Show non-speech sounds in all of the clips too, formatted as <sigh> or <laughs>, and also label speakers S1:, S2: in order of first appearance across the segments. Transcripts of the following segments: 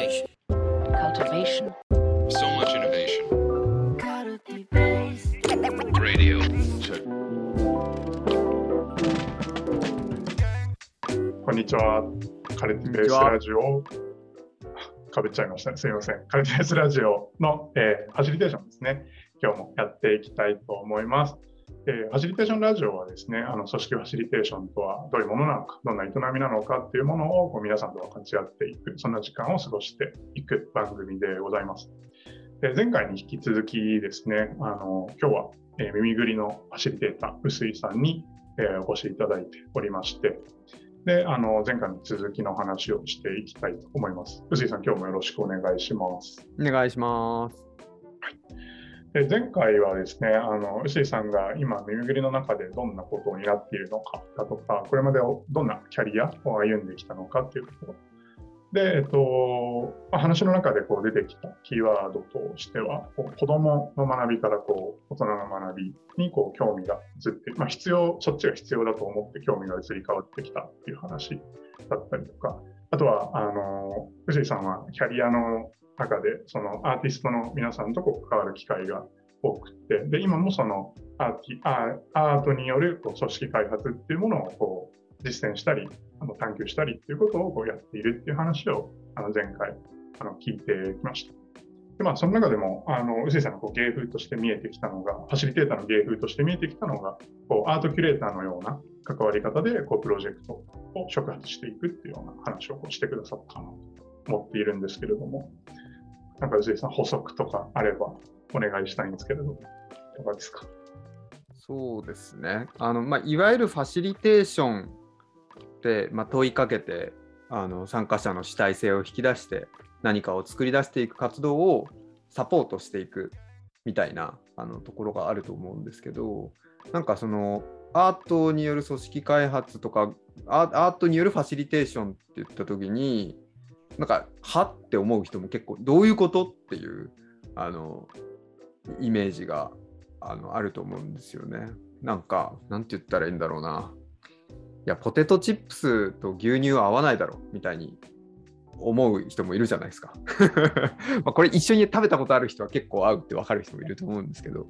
S1: Cultivation.
S2: cultivation,
S3: So much innovation. Radio. Check.
S4: こんにちは。カルティベースラジオ。かぶっちゃいましたね。すみません。カルティベースラジオの、えーファシリテーションですね。今日もやっていきたいと思います。えーファシリテーションラジオはですね、あの組織ファシリテーションとはどういうものなのか、どんな営みなのかっていうものをこう皆さんと分かち合っていく、そんな時間を過ごしていく番組でございます。で前回に引き続きですね、あの今日は、えー耳ぐりのファシリテーター、臼井さんに、えーお越しいただいておりまして、で、あの、前回の続きの話をしていきたいと思います。臼井さん、今日もよろしくお願いします。
S5: お願いします。
S4: で前回はですね、あの、臼井さんが今、耳ぐりの中でどんなことを担っているのかだとか、これまでどんなキャリアを歩んできたのかっていうところ。で、えっと、話の中でこう出てきたキーワードとしては、こう子供の学びからこう大人の学びにこう興味が移って、まあ、必要、そっちが必要だと思って興味が移り変わってきたっていう話だったりとか、あとは、あの、藤井さんはキャリアの中で、そのアーティストの皆さんとこう関わる機会が多くて、で、今もそのアーティアートによるこう組織開発っていうものをこう実践したり、あの探求したりっていうことをこうやっているっていう話をあの前回あの聞いてきました。でまあ、その中でも、あの、臼井さんのこう芸風として見えてきたのが、ファシリテーターの芸風として見えてきたのが、こうアートキュレーターのような関わり方で、こうプロジェクトを触発していくっていうような話をこうしてくださったかなと思っているんですけれども、なんか臼井さん、補足とかあればお願いしたいんですけれど、いかがですか？
S5: そうですね。あのまあ、いわゆるファシリテーションって、まあ、問いかけてあの参加者の主体性を引き出して何かを作り出していく活動をサポートしていくみたいなあのところがあると思うんですけどなんかそのアートによる組織開発とかアートによるファシリテーションって言った時になんかはって思う人も結構どういうことっていうあのイメージがあのあると思うんですよね。なんか、なんて言ったらいいんだろうな。いや、ポテトチップスと牛乳は合わないだろみたいに思う人もいるじゃないですか。<laughs> まこれ一緒に食べたことある人は結構合うって分かる人もいると思うんですけど、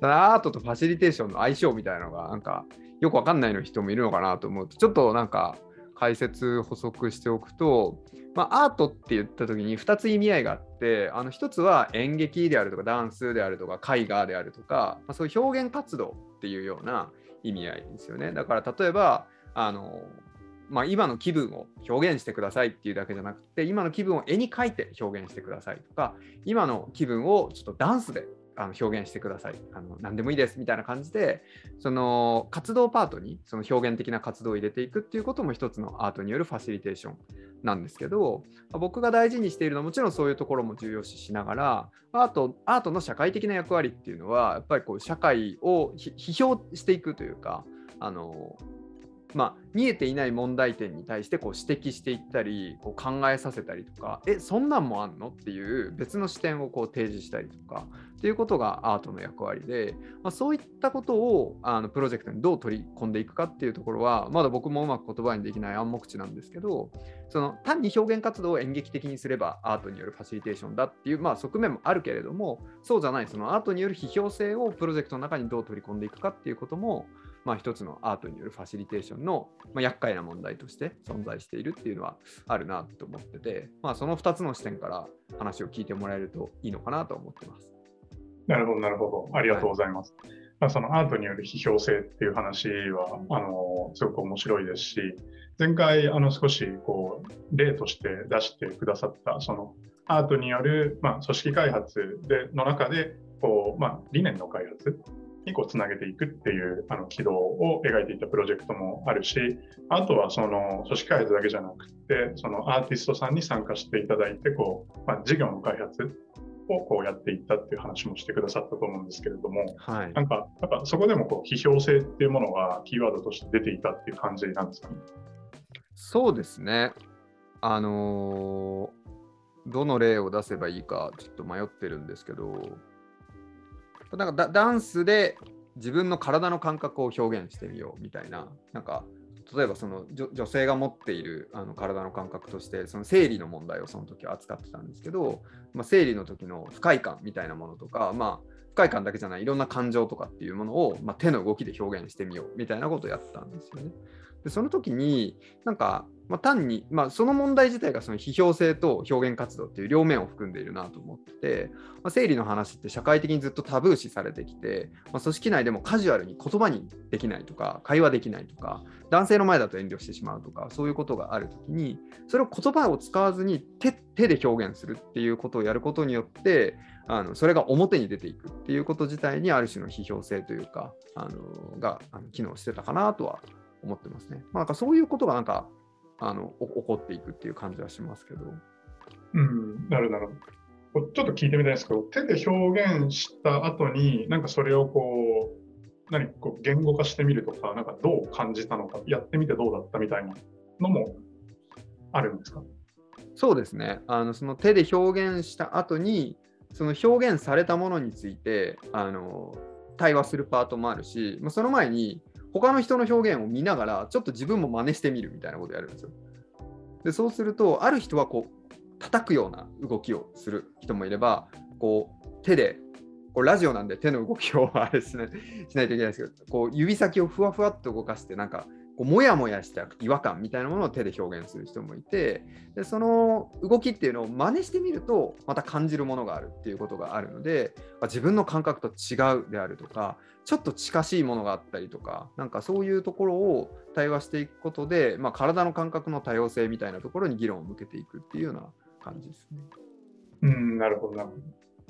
S5: ただアートとファシリテーションの相性みたいなのがなんかよく分かんないの人もいるのかなと思うと、ちょっとなんか解説補足しておくと、まあ、アートって言った時に2つ意味合いがあってあの1つは演劇であるとかダンスであるとか絵画であるとか、まあ、そういう表現活動っていうような意味合いですよね。だから例えばあの、まあ、今の気分を表現してくださいっていうだけじゃなくて今の気分を絵に描いて表現してくださいとか今の気分をちょっとダンスであの表現してください。あの何でもいいですみたいな感じでその活動パートにその表現的な活動を入れていくっていうことも一つのアートによるファシリテーションなんですけど僕が大事にしているのはもちろんそういうところも重要視しながらアートアートの社会的な役割っていうのはやっぱりこう社会を批評していくというかあのまあ、見えていない問題点に対してこう指摘していったりこう考えさせたりとかえそんなんもあんのっていう別の視点をこう提示したりとかっていうことがアートの役割で、まあ、そういったことをあのプロジェクトにどう取り込んでいくかっていうところはまだ僕もうまく言葉にできない暗黙知なんですけどその単に表現活動を演劇的にすればアートによるファシリテーションだっていう、まあ、側面もあるけれどもそうじゃないそのアートによる批評性をプロジェクトの中にどう取り込んでいくかっていうこともまあ、一つのアートによるファシリテーションの、まあ、厄介な問題として存在しているっていうのはあるなと思ってて、まあ、その2つの視点から話を聞いてもらえるといいのかなと思ってます。
S4: なるほど、なるほど。ありがとうございます。まあ、そのアートによる批評性っていう話は、あの、すごく面白いですし、前回、あの、少し、こう、例として出してくださった、その、アートによる、まあ、組織開発での中で、こう、まあ、理念の開発にこうつなげていくっていうあの軌道を描いていたプロジェクトもあるし、あとはその組織開発だけじゃなくて、そのアーティストさんに参加していただいて、こう、まあ、事業の開発をこうやっていったっていう話もしてくださったと思うんですけれども、
S5: はい
S4: なんか、やっぱそこでもこう批評性っていうものがキーワードとして出ていたっていう感じなんですかね？
S5: そうですね。あのーどの例を出せばいいかちょっと迷ってるんですけど、なんかダンスで自分の体の感覚を表現してみようみたいな、なんか例えばその女性が持っているあの体の感覚としてその生理の問題をその時は扱ってたんですけど、まあ、生理の時の不快感みたいなものとか、まあ、不快感だけじゃないいろんな感情とかっていうものを、まあ、手の動きで表現してみようみたいなことをやってたんですよね。でその時になんか、まあ、単に、まあ、その問題自体がその批評性と表現活動っていう両面を含んでいるなと思ってて、まあ、生理の話って社会的にずっとタブー視されてきて、まあ、組織内でもカジュアルに言葉にできないとか会話できないとか男性の前だと遠慮してしまうとかそういうことがある時にそれを言葉を使わずに手手で表現するっていうことをやることによってあのそれが表に出ていくっていうこと自体にある種の批評性というかあのがあの機能してたかなとは思ってますね。まあ、なんかそういうことがなんかあのお起こっていくっていう感じはしますけど。
S4: うん、なるなる。ちょっと聞いてみたいんですけど、手で表現した後に、なんかそれをこう、何こう言語化してみるとか、なんかどう感じたのか、やってみてどうだったみたいなのもあるんですか？
S5: そうですねあのその手で表現した後にその表現されたものについてあの対話するパートもあるし、まあ、その前に他の人の表現を見ながらちょっと自分も真似してみるみたいなことをやるんですよ。でそうするとある人はこう叩くような動きをする人もいればこう手でこうラジオなんで手の動きをあれしないしないといけないですけどこう指先をふわふわっと動かしてなんかこうもやもやした違和感みたいなものを手で表現する人もいてでその動きっていうのを真似してみるとまた感じるものがあるっていうことがあるのでまあ自分の感覚と違うであるとかちょっと近しいものがあったりとかなんかそういうところを対話していくことで、まあ、体の感覚の多様性みたいなところに議論を向けていくっていうような感じですね。
S4: うん、なるほどなるほど。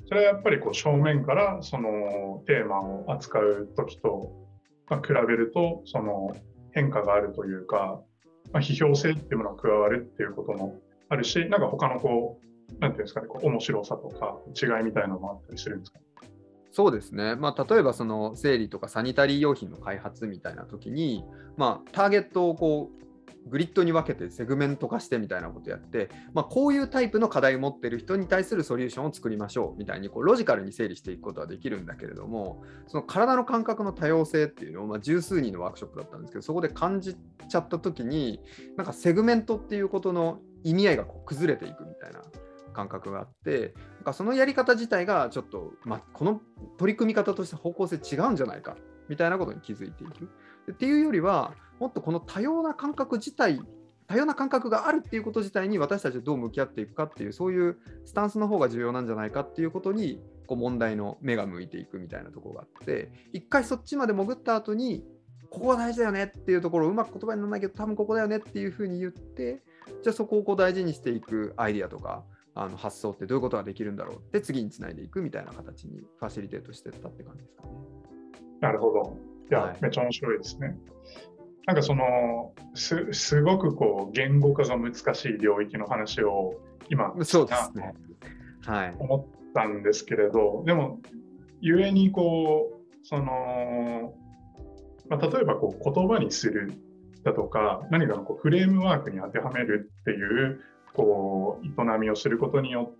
S4: それはやっぱりこう正面からそのテーマを扱うときと、まあ、比べるとその変化があるというか、まあ、批評性っていうものが加わるっていうこともあるし、なんか他のこう、なんていうんですかね、こう面白さとか違いみたいなのもあったりするんですか？
S5: そうですね、まあ、例えばその生理とかサニタリー用品の開発みたいな時に、まあ、ターゲットをこうグリッドに分けてセグメント化してみたいなことやって、まあ、こういうタイプの課題を持ってる人に対するソリューションを作りましょうみたいにこうロジカルに整理していくことはできるんだけれどもその体の感覚の多様性っていうのを、まあ、十数人のワークショップだったんですけどそこで感じちゃった時になんかセグメントっていうことの意味合いがこう崩れていくみたいな感覚があってなんかそのやり方自体がちょっと、ま、この取り組み方として方向性違うんじゃないかみたいなことに気づいていく。っていうよりはもっとこの多様な感覚自体多様な感覚があるっていうこと自体に私たちはどう向き合っていくかっていうそういうスタンスの方が重要なんじゃないかっていうことにこう問題の目が向いていくみたいなところがあって一回そっちまで潜った後にここが大事だよねっていうところをうまく言葉にならないけど多分ここだよねっていうふうに言ってじゃあそこをこう大事にしていくアイディアとかあの発想ってどういうことができるんだろうって次につないでいくみたいな形にファシリテートしてったって感じですかね。
S4: なるほど。いや、
S5: はい
S4: めっちゃ面白いですね。なんかそのすすごくこう言語化が難しい領域の話を今
S5: そうですね。はい。
S4: 思ったんですけれど、でも、ゆえにこう、その、まあ、例えばこう言葉にするだとか、何かのこうフレームワークに当てはめるっていうこう営みをすることによって、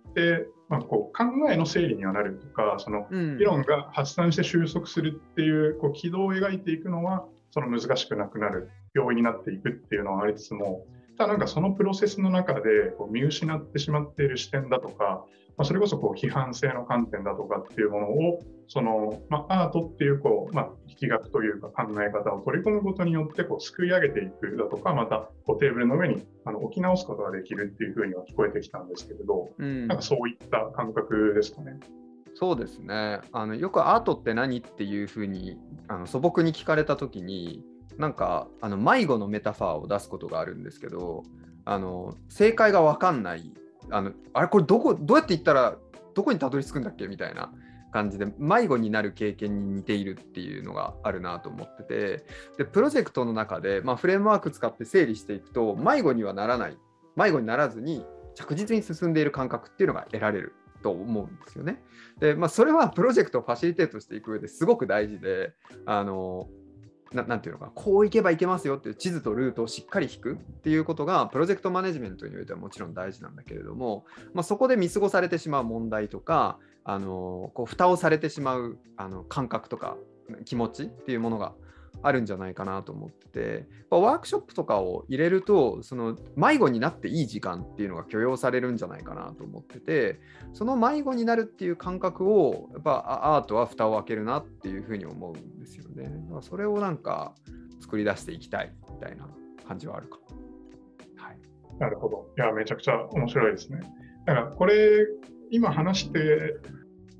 S4: まあ、こう考えの整理にはなるとか、その
S5: うん。
S4: 議論が発散して収束するっていうこう軌道を描いていくのはその難しくなくなる要因になっていくっていうのはありつつもただなんかそのプロセスの中でこう見失ってしまっている視点だとか、まあ、それこそこう批判性の観点だとかっていうものをその、まあ、アートっていうこう、まあ、力学というか考え方を取り込むことによってこうすくい上げていくだとかまたこうテーブルの上にあの置き直すことができるっていうふうには聞こえてきたんですけれど
S5: うん
S4: なんかそういった感覚ですかね。
S5: そうですねあのよくアートって何っていうふうにあの素朴に聞かれた時になんかあの迷子のメタファーを出すことがあるんですけどあの正解が分かんない。あのあれこれどこどうやって行ったらどこにたどり着くんだっけ？みたいな感じで迷子になる経験に似ているっていうのがあるなと思ってて。でプロジェクトの中で、まあ、フレームワーク使って整理していくと迷子にはならない。迷子にならずに着実に進んでいる感覚っていうのが得られると思うんですよね。で、まあ、それはプロジェクトをファシリテートしていく上ですごく大事で、あのななんていうのか、こう行けば行けますよっていう地図とルートをしっかり引くっていうことが、プロジェクトマネジメントにおいてはもちろん大事なんだけれども、まあ、そこで見過ごされてしまう問題とか、あのこう蓋をされてしまうあの感覚とか気持ちっていうものがあるんじゃないかなと思ってて、ワークショップとかを入れると、その迷子になっていい時間っていうのが許容されるんじゃないかなと思ってて、その迷子になるっていう感覚を、やっぱアートは蓋を開けるなっていうふうに思うんですよね。だからそれをなんか作り出していきたいみたいな感じはあるか。はい。
S4: なるほど。いや、めちゃくちゃ面白いですね。だからこれ、今話して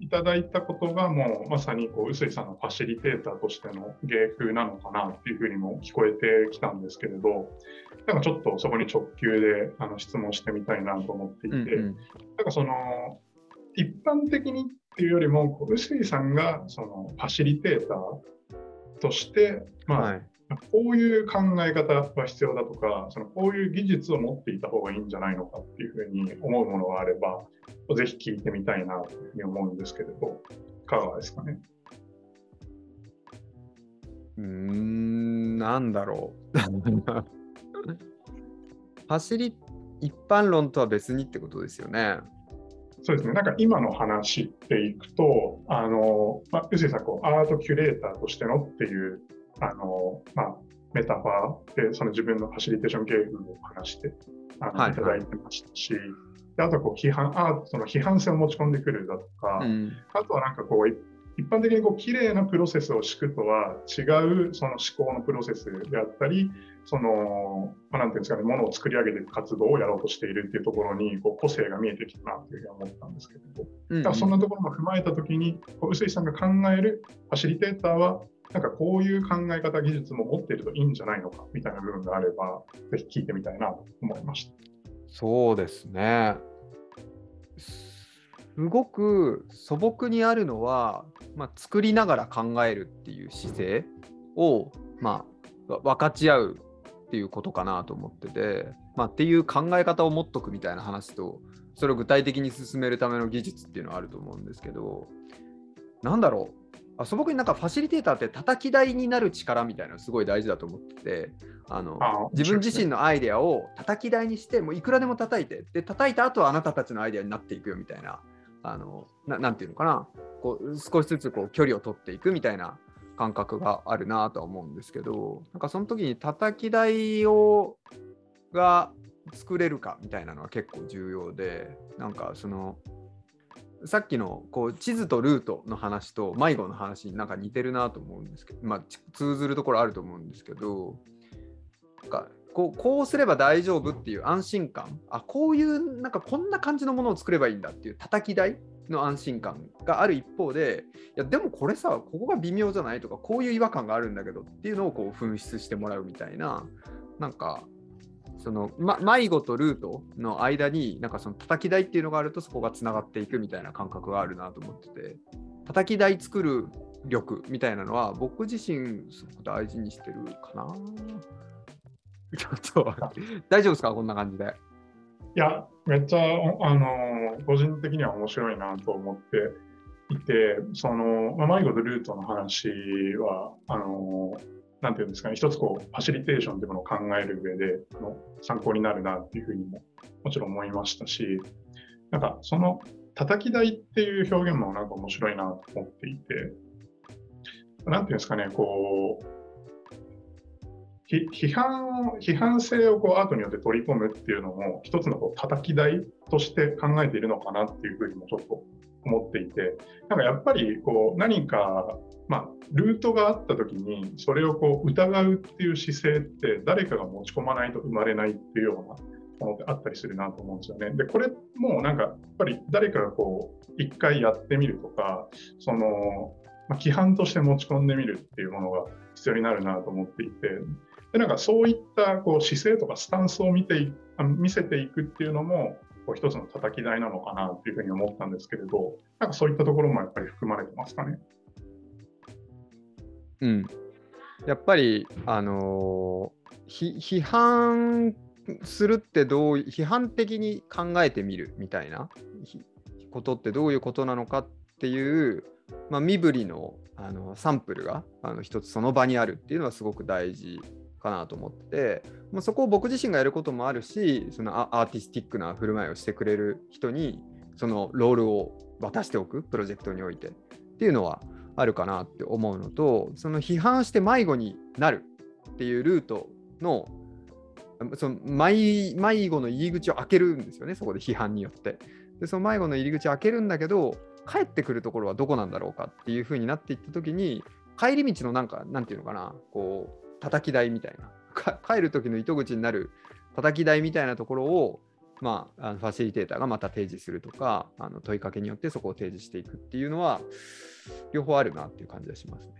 S4: いただいたことが、もうまさにこう臼井さんのファシリテーターとしての芸風なのかなっていうふうにも聞こえてきたんですけれど、なんかちょっとそこに直球であの質問してみたいなと思っていて、
S5: うんうん
S4: なんかその一般的にっていうよりも、臼井さんがそのファシリテーターとして、まあ
S5: はい。
S4: こういう考え方が必要だとか、そのこういう技術を持っていた方がいいんじゃないのかっていうふうに思うものがあれば、ぜひ聞いてみたいなというふうに思うんですけれど、いかがですかね？
S5: うーん、なんだろう。<laughs> 走り、一般論とは別にってことですよね。
S4: そうですね、なんか今の話っていくと、あのまあ、臼井さんこう、アートキュレーターとしてのっていうあの、まあ、メタファーで、その自分のファシリテーション芸風を話してあの、
S5: はい
S4: い、ただいてましたし、であとはこう批判アートの批判性を持ち込んでくるだとか、
S5: うん。
S4: あとはなんかこう、い一般的にこう綺麗なプロセスを敷くとは違うその思考のプロセスであったり、その、まあ、なんていうんですかね、ものを作り上げていく活動をやろうとしているっていうところに、こう個性が見えてきたなというふうに思ったんですけれど、
S5: うん
S4: だからそんなところも踏まえたときに、こう臼井さんが考えるファシリテーターは、なんかこういう考え方、技術も持っているといいんじゃないのかみたいな部分があれば、ぜひ聞いてみたいなと思いました。
S5: そうですね。すごく素朴にあるのは、まあ、作りながら考えるっていう姿勢を、まあ、分かち合うっていうことかなと思ってて、まあ、っていう考え方を持っとくみたいな話とそれを具体的に進めるための技術っていうのはあると思うんですけどなんだろうあ素朴になんかファシリテーターって叩き台になる力みたいなのすごい大事だと思っててあの
S4: あ
S5: 自分自身
S4: の
S5: のアイデアを叩き台にしてもういくらでも叩いてで叩いた後はあなたたちのアイデアになっていくよみたいなあのなていうのかな。こう少しずつこう距離を取っていくみたいな感覚があるなとは思うんですけどなんかその時に叩き台をが作れるかみたいなのは結構重要でなんかそのさっきのこう地図とルートの話と迷子の話になんか似てるなと思うんですけど、まあ、通ずるところあると思うんですけどなんかこうこうすれば大丈夫っていう安心感。あこういうなんかこんな感じのものを作ればいいんだっていう叩き台の安心感がある一方でいやでもこれさここが微妙じゃないとかこういう違和感があるんだけどっていうのをこう紛失してもらうみたいななんかその、ま、迷子とルートの間になんかその叩き台っていうのがあるとそこがつながっていくみたいな感覚があるなと思ってて叩き台作る力みたいなのは僕自身すごく大事にしてるかな。<laughs> ちょっと大丈夫ですか？こんな感じで。
S4: いや、めっちゃ、あのー個人的には面白いなと思っていて、その、まあ、迷子とルートの話は、あのーなんていうんですかね、一つこう、ファシリテーションというものを考える上で、の参考になるなっていうふうにも、もちろん思いましたし、なんか、その、叩き台っていう表現もなんか面白いなと思っていて、なんていうんですかね、こう、批判を批判性をこうアートによって取り込むっていうのも一つのこう叩き台として考えているのかなっていうふうにもちょっと思っていてなんかやっぱりこう何か、まあ、ルートがあった時にそれをこう疑うっていう姿勢って誰かが持ち込まないと生まれないっていうようなものってあったりするなと思うんですよね。でこれもなんかやっぱり誰かがこう一回やってみるとかその、まあ、規範として持ち込んでみるっていうものが必要になるなと思っていてでなんかそういったこう姿勢とかスタンスを見て見せていくっていうのもこう一つの叩き台なのかなっていうふうに思ったんですけれどなんかそういったところもやっぱり含まれてますかね？
S5: うん、やっぱり、あのーひ批判するってどう批判的に考えてみるみたいなことってどういうことなのかっていう、まあ、身振りのあのサンプルがあの一つその場にあるっていうのはすごく大事かなと思って、まあ、そこを僕自身がやることもあるしそのアーティスティックな振る舞いをしてくれる人にそのロールを渡しておくプロジェクトにおいて。っていうのはあるかなって思うのとその批判して迷子になるっていうルートのその迷迷子の入り口を開けるんですよねそこで批判によって。でその迷子の入り口を開けるんだけど帰ってくるところはどこなんだろうかっていう風になっていった時に帰り道のなんかなんていうのかなこう叩き台みたいなか帰る時の糸口になる叩き台みたいなところをまあ、あのファシリテーターがまた提示するとかあの問いかけによってそこを提示していくっていうのは両方あるなっていう感じがしますね。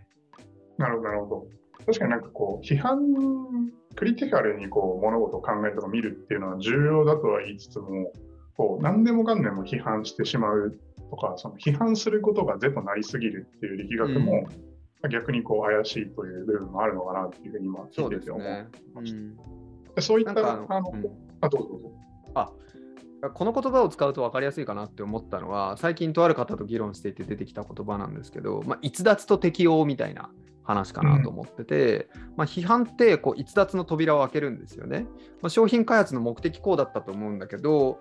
S4: なるほど、なるほど。確かになんかこう、批判、クリティカルにこう物事を考えとか見るっていうのは重要だとは言いつつも、こう何でもかんでも批判してしまうとか、その批判することが是となりすぎるっていう力学も、うん、逆にこう怪しいという部分もあるのかなっていうふうに今聞いてて思いました。そう、ね。うん、そういったあの、あの、うん、あどうぞどうぞ。
S5: あこの言葉を使うと分かりやすいかなって思ったのは最近とある方と議論していて出てきた言葉なんですけど、まあ、逸脱と適応みたいな話かなと思ってて、うん、まあ、批判ってこう逸脱の扉を開けるんですよね、まあ、商品開発の目的こうだったと思うんだけど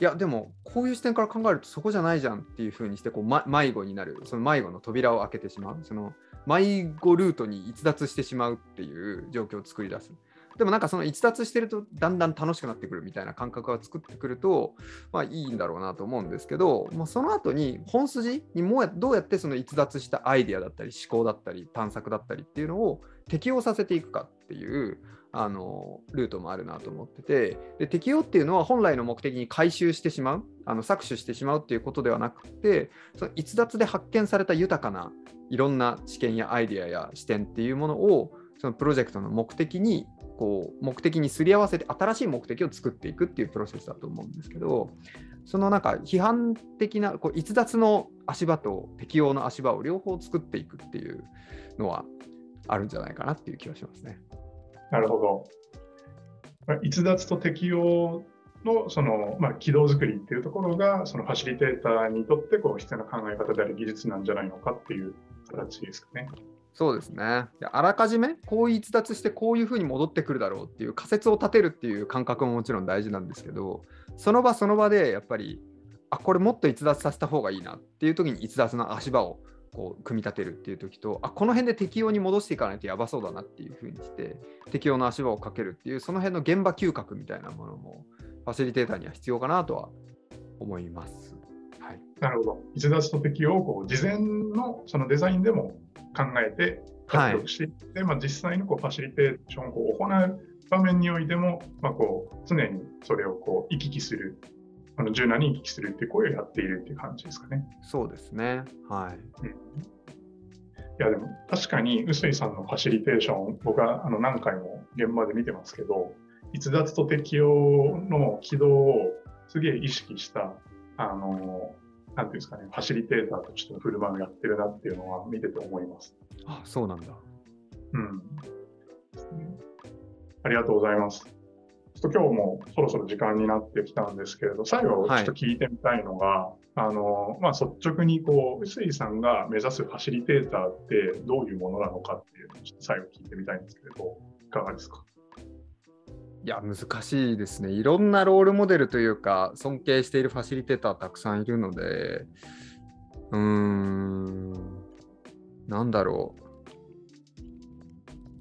S5: いやでもこういう視点から考えるとそこじゃないじゃんっていうふうにしてこう、ま、迷子になるその迷子の扉を開けてしまう。その迷子ルートに逸脱してしまうっていう状況を作り出す。でもなんかその逸脱してるとだんだん楽しくなってくるみたいな感覚が作ってくると、まあいいんだろうなと思うんですけど、まあ、その後に本筋にもうどうやってその逸脱したアイデアだったり思考だったり探索だったりっていうのを適用させていくかっていうあのルートもあるなと思っててで適用っていうのは本来の目的に回収してしまうあの搾取してしまうっていうことではなくてその逸脱で発見された豊かないろんな知見やアイデアや視点っていうものをそのプロジェクトの目的にこう目的にすり合わせて新しい目的を作っていくっていうプロセスだと思うんですけどそのなんか批判的なこう逸脱の足場と適応の足場を両方作っていくっていうのはあるんじゃないかなっていう気がしますね。
S4: なるほど。逸脱と適応のその、まあ、軌道作りっていうところがそのファシリテーターにとってこう必要な考え方である技術なんじゃないのかっていう形ですかね。
S5: そうですね。あらかじめこう逸脱してこういうふうに戻ってくるだろうっていう仮説を立てるっていう感覚ももちろん大事なんですけど、その場その場でやっぱり、あ、これもっと逸脱させた方がいいなっていう時に逸脱の足場をこう組み立てるっていう時と、あ、この辺で適用に戻していかないとやばそうだなっていうふうにして、適用の足場をかけるっていう、その辺の現場嗅覚みたいなものも、ファシリテーターには必要かなとは思います。はい、
S4: なるほど。逸脱と適用をこう事前のそのデザインでも考えて獲得していって、はい、まあ、実際のこうファシリテーションを行う場面においても、まあ、こう常にそれをこう行き来する、あの柔軟に行き来するっていう声をやっているっていう感じですかね。
S5: そうですね。はい。うん、い
S4: や、でも確かに臼井さんのファシリテーション、僕はあの何回も現場で見てますけど、逸脱と適用の軌道をすげえ意識した、あの、なんていうんですかね、ファシリテーターとしての振る舞いをやってるなっていうのは見てて思います。
S5: あ、そうなんだ。
S4: うん。ありがとうございます。ちょっと今日もそろそろ時間になってきたんですけれど、最後ちょっと聞いてみたいのが、はい、あのまあ、率直にこう臼井さんが目指すファシリテーターってどういうものなのかっていうのをちょっと最後聞いてみたいんですけれど、いかがですか？
S5: いや、難しいですね。いろんなロールモデルというか、尊敬しているファシリテーターたくさんいるので、うーん、なんだろ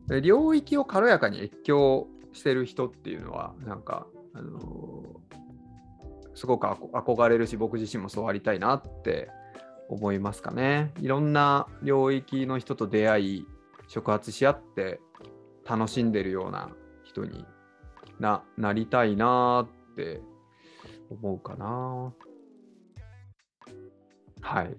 S5: う。領域を軽やかに越境してる人っていうのは、なんか、あのー、すごく憧れるし、僕自身もそうありたいなって思いますかね。いろんな領域の人と出会い、触発し合って楽しんでるような人にななりたいなって思うかな。はい。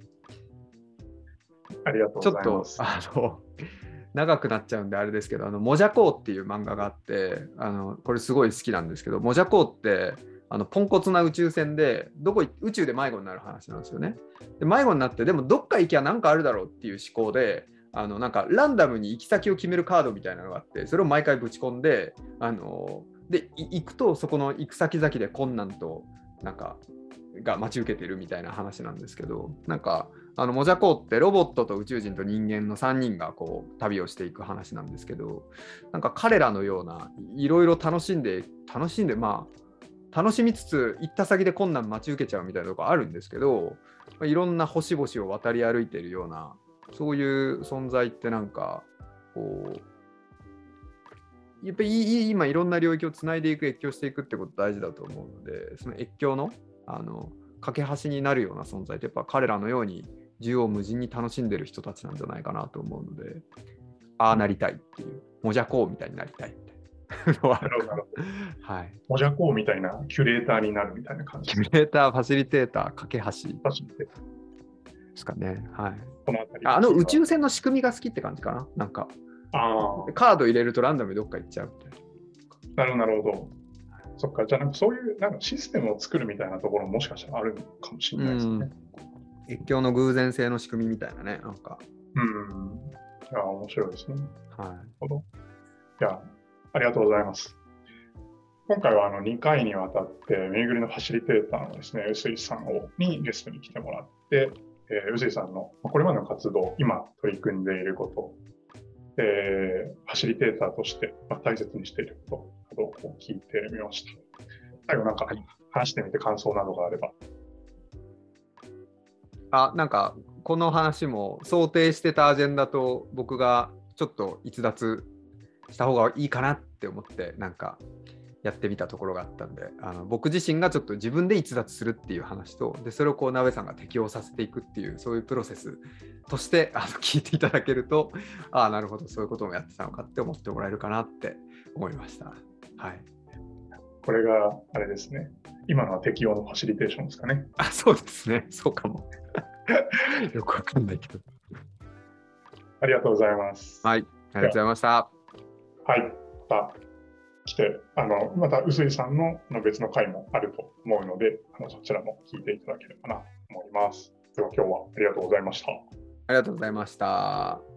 S4: ありがとうございます。
S5: ちょっと、あの、<laughs> 長くなっちゃうんであれですけど、あの、もじゃこうっていう漫画があって、あの、これすごい好きなんですけど、もじゃこうって、あのポンコツな宇宙船でどこ宇宙で迷子になる話なんですよね。で迷子になってでもどっか行きゃ何かあるだろうっていう思考であのなんかランダムに行き先を決めるカードみたいなのがあってそれを毎回ぶち込んであので行くとそこの行く先々で困難となんかが待ち受けてるみたいな話なんですけどなんかあのモジャコってロボットと宇宙人と人間の3人がこう旅をしていく話なんですけどなんか彼らのようないろいろ楽しんで楽しんでまあ楽しみつつ行った先で困難待ち受けちゃうみたいなとこあるんですけどいろんな星々を渡り歩いてるようなそういう存在ってなんか、こう、やっぱり今いろんな領域をつないでいく、越境していくってこと大事だと思うので、その越境のあの架け橋になるような存在って、やっぱ彼らのように縦横無尽に楽しんでる人たちなんじゃないかなと思うので、ああなりたいっていう、もじゃこうみたいになりたいみたいなのは。
S4: もじゃこうみたいなキュレーターになるみたいな感じ
S5: キュレーター、ファシリテーター、架け橋ですかね。はい。
S4: このあたり。
S5: あの宇宙船の仕組みが好きって感じかな？なんか、
S4: あ
S5: カード入れるとランダムでどっか行っちゃうみたいな。
S4: あ、なるほど。そっか、じゃあなんかそういうなんかシステムを作るみたいなところももしかしたらあるのかもしれないですね。
S5: 越境の偶然性の仕組みみたいなね。なんか。
S4: うん。いや、面白いですね。
S5: はい。
S4: なるほど。いや、ありがとうございます。今回はあの2回にわたって、巡りのファシリテーターのですね、臼井さんをにゲストに来てもらって、えー、臼井さんのまあこれまでの活動、今取り組んでいること、えーファシリテーターとしてまあ大切にしていることなどを聞いてみました。最後なんか話してみて感想などがあれば。
S5: あ、なんか、この話も想定してたアジェンダと僕がちょっと逸脱した方がいいかなって思って、なんか、やってみたところがあったんであの僕自身がちょっと自分で逸脱するっていう話とでそれをこう鍋さんが適応させていくっていうそういうプロセスとしてあの <laughs> 聞いていただけるとああなるほどそういうこともやってたのかって思ってもらえるかなって思いました。はい、
S4: これがあれですね。今のは適用のファシリテーションですかね。
S5: あそうですねそうかも。<laughs> よくわかんないけど。
S4: ありがとうございます。
S5: はいありがとうございました。
S4: はい、また来て、あのまた臼井さんのあの別の回もあると思うので、あのそちらも聞いていただければなと思います。では今日はありがとうございました。
S5: ありがとうございました。